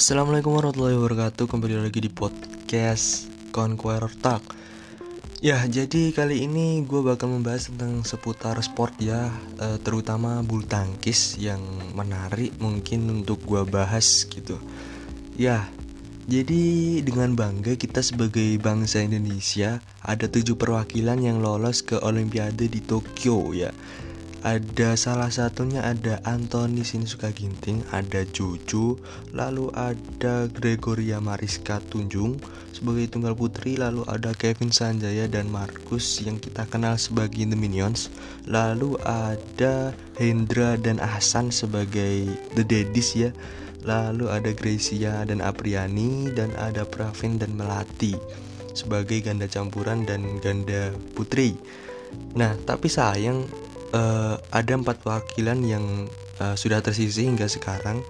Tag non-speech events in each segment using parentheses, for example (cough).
Assalamualaikum warahmatullahi wabarakatuh. Kembali lagi di podcast Conqueror Talk. Ya jadi kali ini gue bakal membahas tentang seputar sport ya eh, Terutama bulu tangkis yang menarik mungkin untuk gue bahas gitu. Ya jadi dengan bangga kita sebagai bangsa Indonesia Ada tujuh perwakilan yang lolos ke Olimpiade di Tokyo ya ada salah satunya ada Anthony Sinisuka Ginting, ada Jojo, lalu ada Gregoria Mariska Tunjung sebagai tunggal putri, lalu ada Kevin Sanjaya dan Markus yang kita kenal sebagai The Minions, lalu ada Hendra dan Ahsan sebagai The Daddies ya, lalu ada Gracia dan Apriani dan ada Pravin dan Melati sebagai ganda campuran dan ganda putri. Nah, tapi sayang uh, ada empat perwakilan yang uh, sudah tersisi hingga sekarang.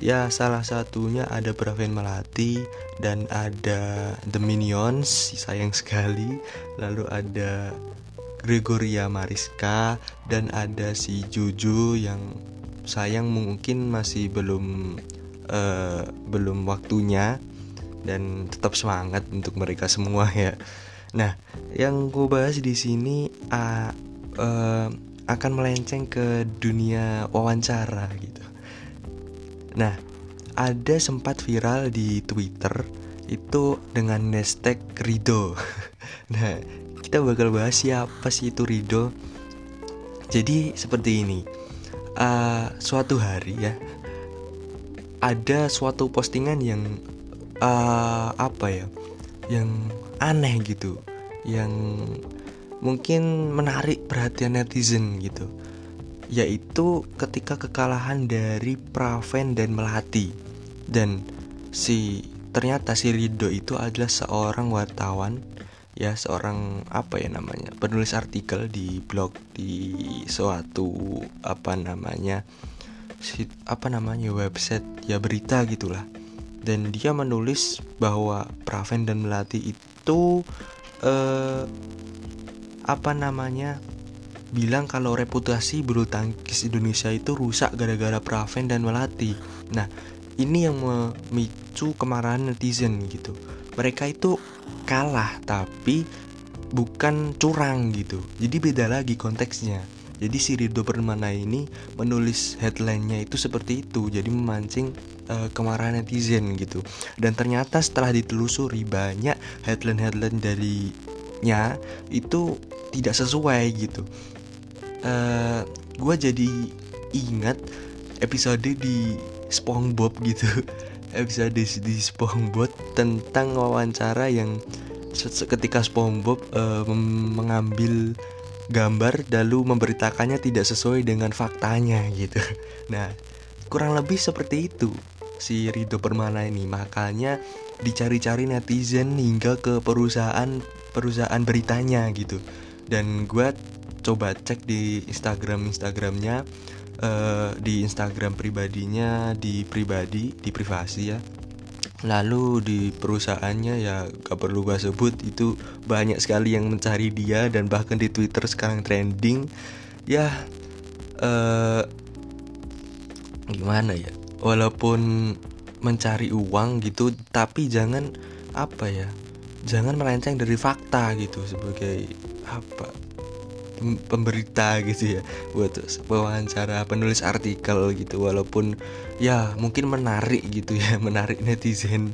Ya, salah satunya ada Pravin Melati dan ada The Minions, sayang sekali. Lalu ada Gregoria Mariska dan ada si Juju yang sayang mungkin masih belum uh, belum waktunya dan tetap semangat untuk mereka semua ya. Nah, yang gue bahas di sini uh, uh, akan melenceng ke dunia wawancara gitu. Nah, ada sempat viral di Twitter itu dengan hashtag Rido. (laughs) nah, kita bakal bahas siapa sih itu Rido. Jadi seperti ini. Uh, suatu hari ya ada suatu postingan yang uh, apa ya yang aneh gitu yang mungkin menarik perhatian netizen gitu. Yaitu ketika kekalahan dari Praven dan Melati. Dan si ternyata si Rido itu adalah seorang wartawan. Ya seorang apa ya namanya penulis artikel di blog di suatu apa namanya si, apa namanya website ya berita gitulah. Dan dia menulis bahwa Praven dan Melati itu eh, apa namanya bilang kalau reputasi bulu tangkis Indonesia itu rusak gara-gara Praven dan Melati. Nah, ini yang memicu kemarahan netizen gitu. Mereka itu kalah tapi bukan curang gitu. Jadi beda lagi konteksnya. Jadi si Rido Permana ini menulis headline-nya itu seperti itu, jadi memancing uh, kemarahan netizen gitu. Dan ternyata setelah ditelusuri banyak headline-headline dari nya itu tidak sesuai gitu uh, eh, gue jadi ingat episode di SpongeBob gitu (laughs) episode di SpongeBob tentang wawancara yang ketika SpongeBob uh, mengambil gambar lalu memberitakannya tidak sesuai dengan faktanya gitu. (laughs) Nah, kurang lebih seperti itu si Rido Permana ini. Makanya dicari-cari netizen hingga ke perusahaan perusahaan beritanya gitu. Dan gue coba cek di Instagram Instagramnya uh, di Instagram pribadinya di pribadi di privasi ya. Lalu di perusahaannya ya gak perlu gue sebut itu banyak sekali yang mencari dia dan bahkan di Twitter sekarang trending. Ya uh, gimana ya? Walaupun mencari uang gitu tapi jangan apa ya jangan melenceng dari fakta gitu sebagai apa pemberita gitu ya buat wawancara penulis artikel gitu walaupun ya mungkin menarik gitu ya (laughs) menarik netizen.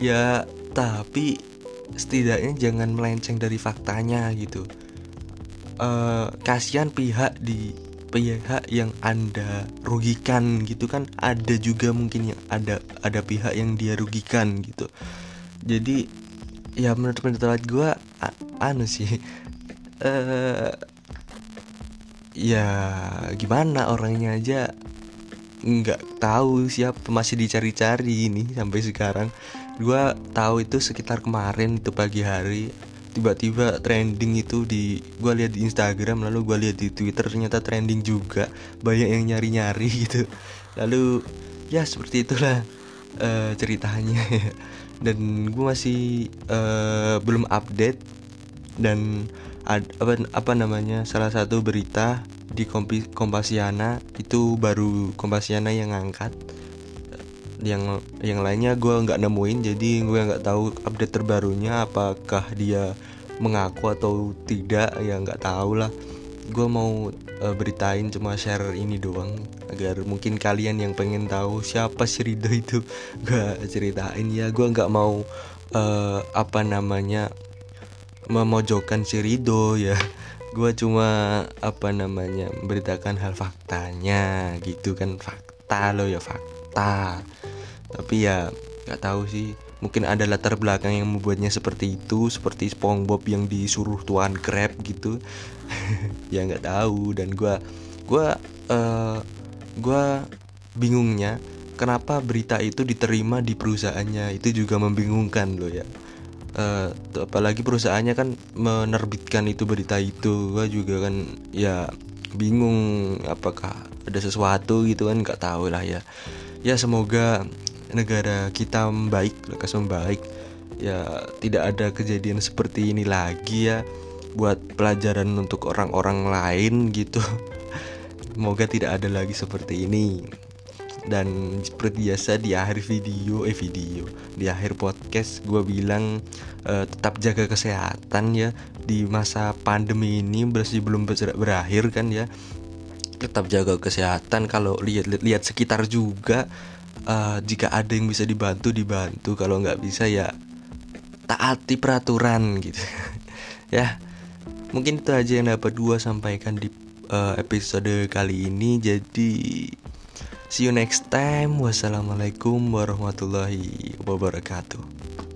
Ya tapi setidaknya jangan melenceng dari faktanya gitu. Uh, kasihan pihak di pihak yang anda rugikan gitu kan ada juga mungkin yang ada ada pihak yang dia rugikan gitu. Jadi ya menurut pendapat gue anu sih. Uh, (laughs) ya gimana orangnya aja nggak tahu siapa masih dicari-cari ini sampai sekarang. Gue tahu itu sekitar kemarin itu pagi hari tiba-tiba trending itu di gue lihat di Instagram lalu gue lihat di Twitter ternyata trending juga. Banyak yang nyari-nyari (laughs) gitu. Lalu ya seperti itulah uh, ceritanya. (laughs) Dan gue masih uh, belum update dan ad, apa apa namanya salah satu berita di Kompi, Kompasiana itu baru Kompasiana yang ngangkat. Yang yang lainnya gue nggak nemuin jadi gue nggak tahu update terbarunya apakah dia mengaku atau tidak ya nggak tahu lah gue mau uh, beritain cuma share ini doang agar mungkin kalian yang pengen tahu siapa si Rido itu (laughs) gue ceritain. Ya gue nggak mau uh, apa namanya memojokkan si Rido ya. (laughs) Gue cuma apa namanya memberitakan hal faktanya gitu kan. Fakta lo ya fakta. Tapi ya nggak tahu sih mungkin ada latar belakang yang membuatnya seperti itu seperti SpongeBob yang disuruh tuan crab gitu. (laughs) Ya nggak tahu. Dan gue gue uh, gue bingungnya kenapa berita itu diterima di perusahaannya? Itu juga membingungkan loh ya. Uh, apalagi perusahaannya kan menerbitkan itu berita itu. Gue juga kan ya bingung apakah ada sesuatu gitu kan nggak tahu lah ya. Ya semoga negara kita baik lekas membaik ya tidak ada kejadian seperti ini lagi ya buat pelajaran untuk orang-orang lain gitu. (laughs) Semoga tidak ada lagi seperti ini. Dan seperti biasa di akhir video eh video di akhir podcast gue bilang uh, tetap jaga kesehatan ya. Di masa pandemi ini masih belum berakhir kan ya. Tetap jaga kesehatan kalau lihat lihat sekitar juga uh, jika ada yang bisa dibantu dibantu. Kalau nggak bisa ya taati peraturan gitu. (laughs) Ya mungkin itu aja yang dapat dua sampaikan di uh, episode kali ini. Jadi see you next time. Wassalamualaikum warahmatullahi wabarakatuh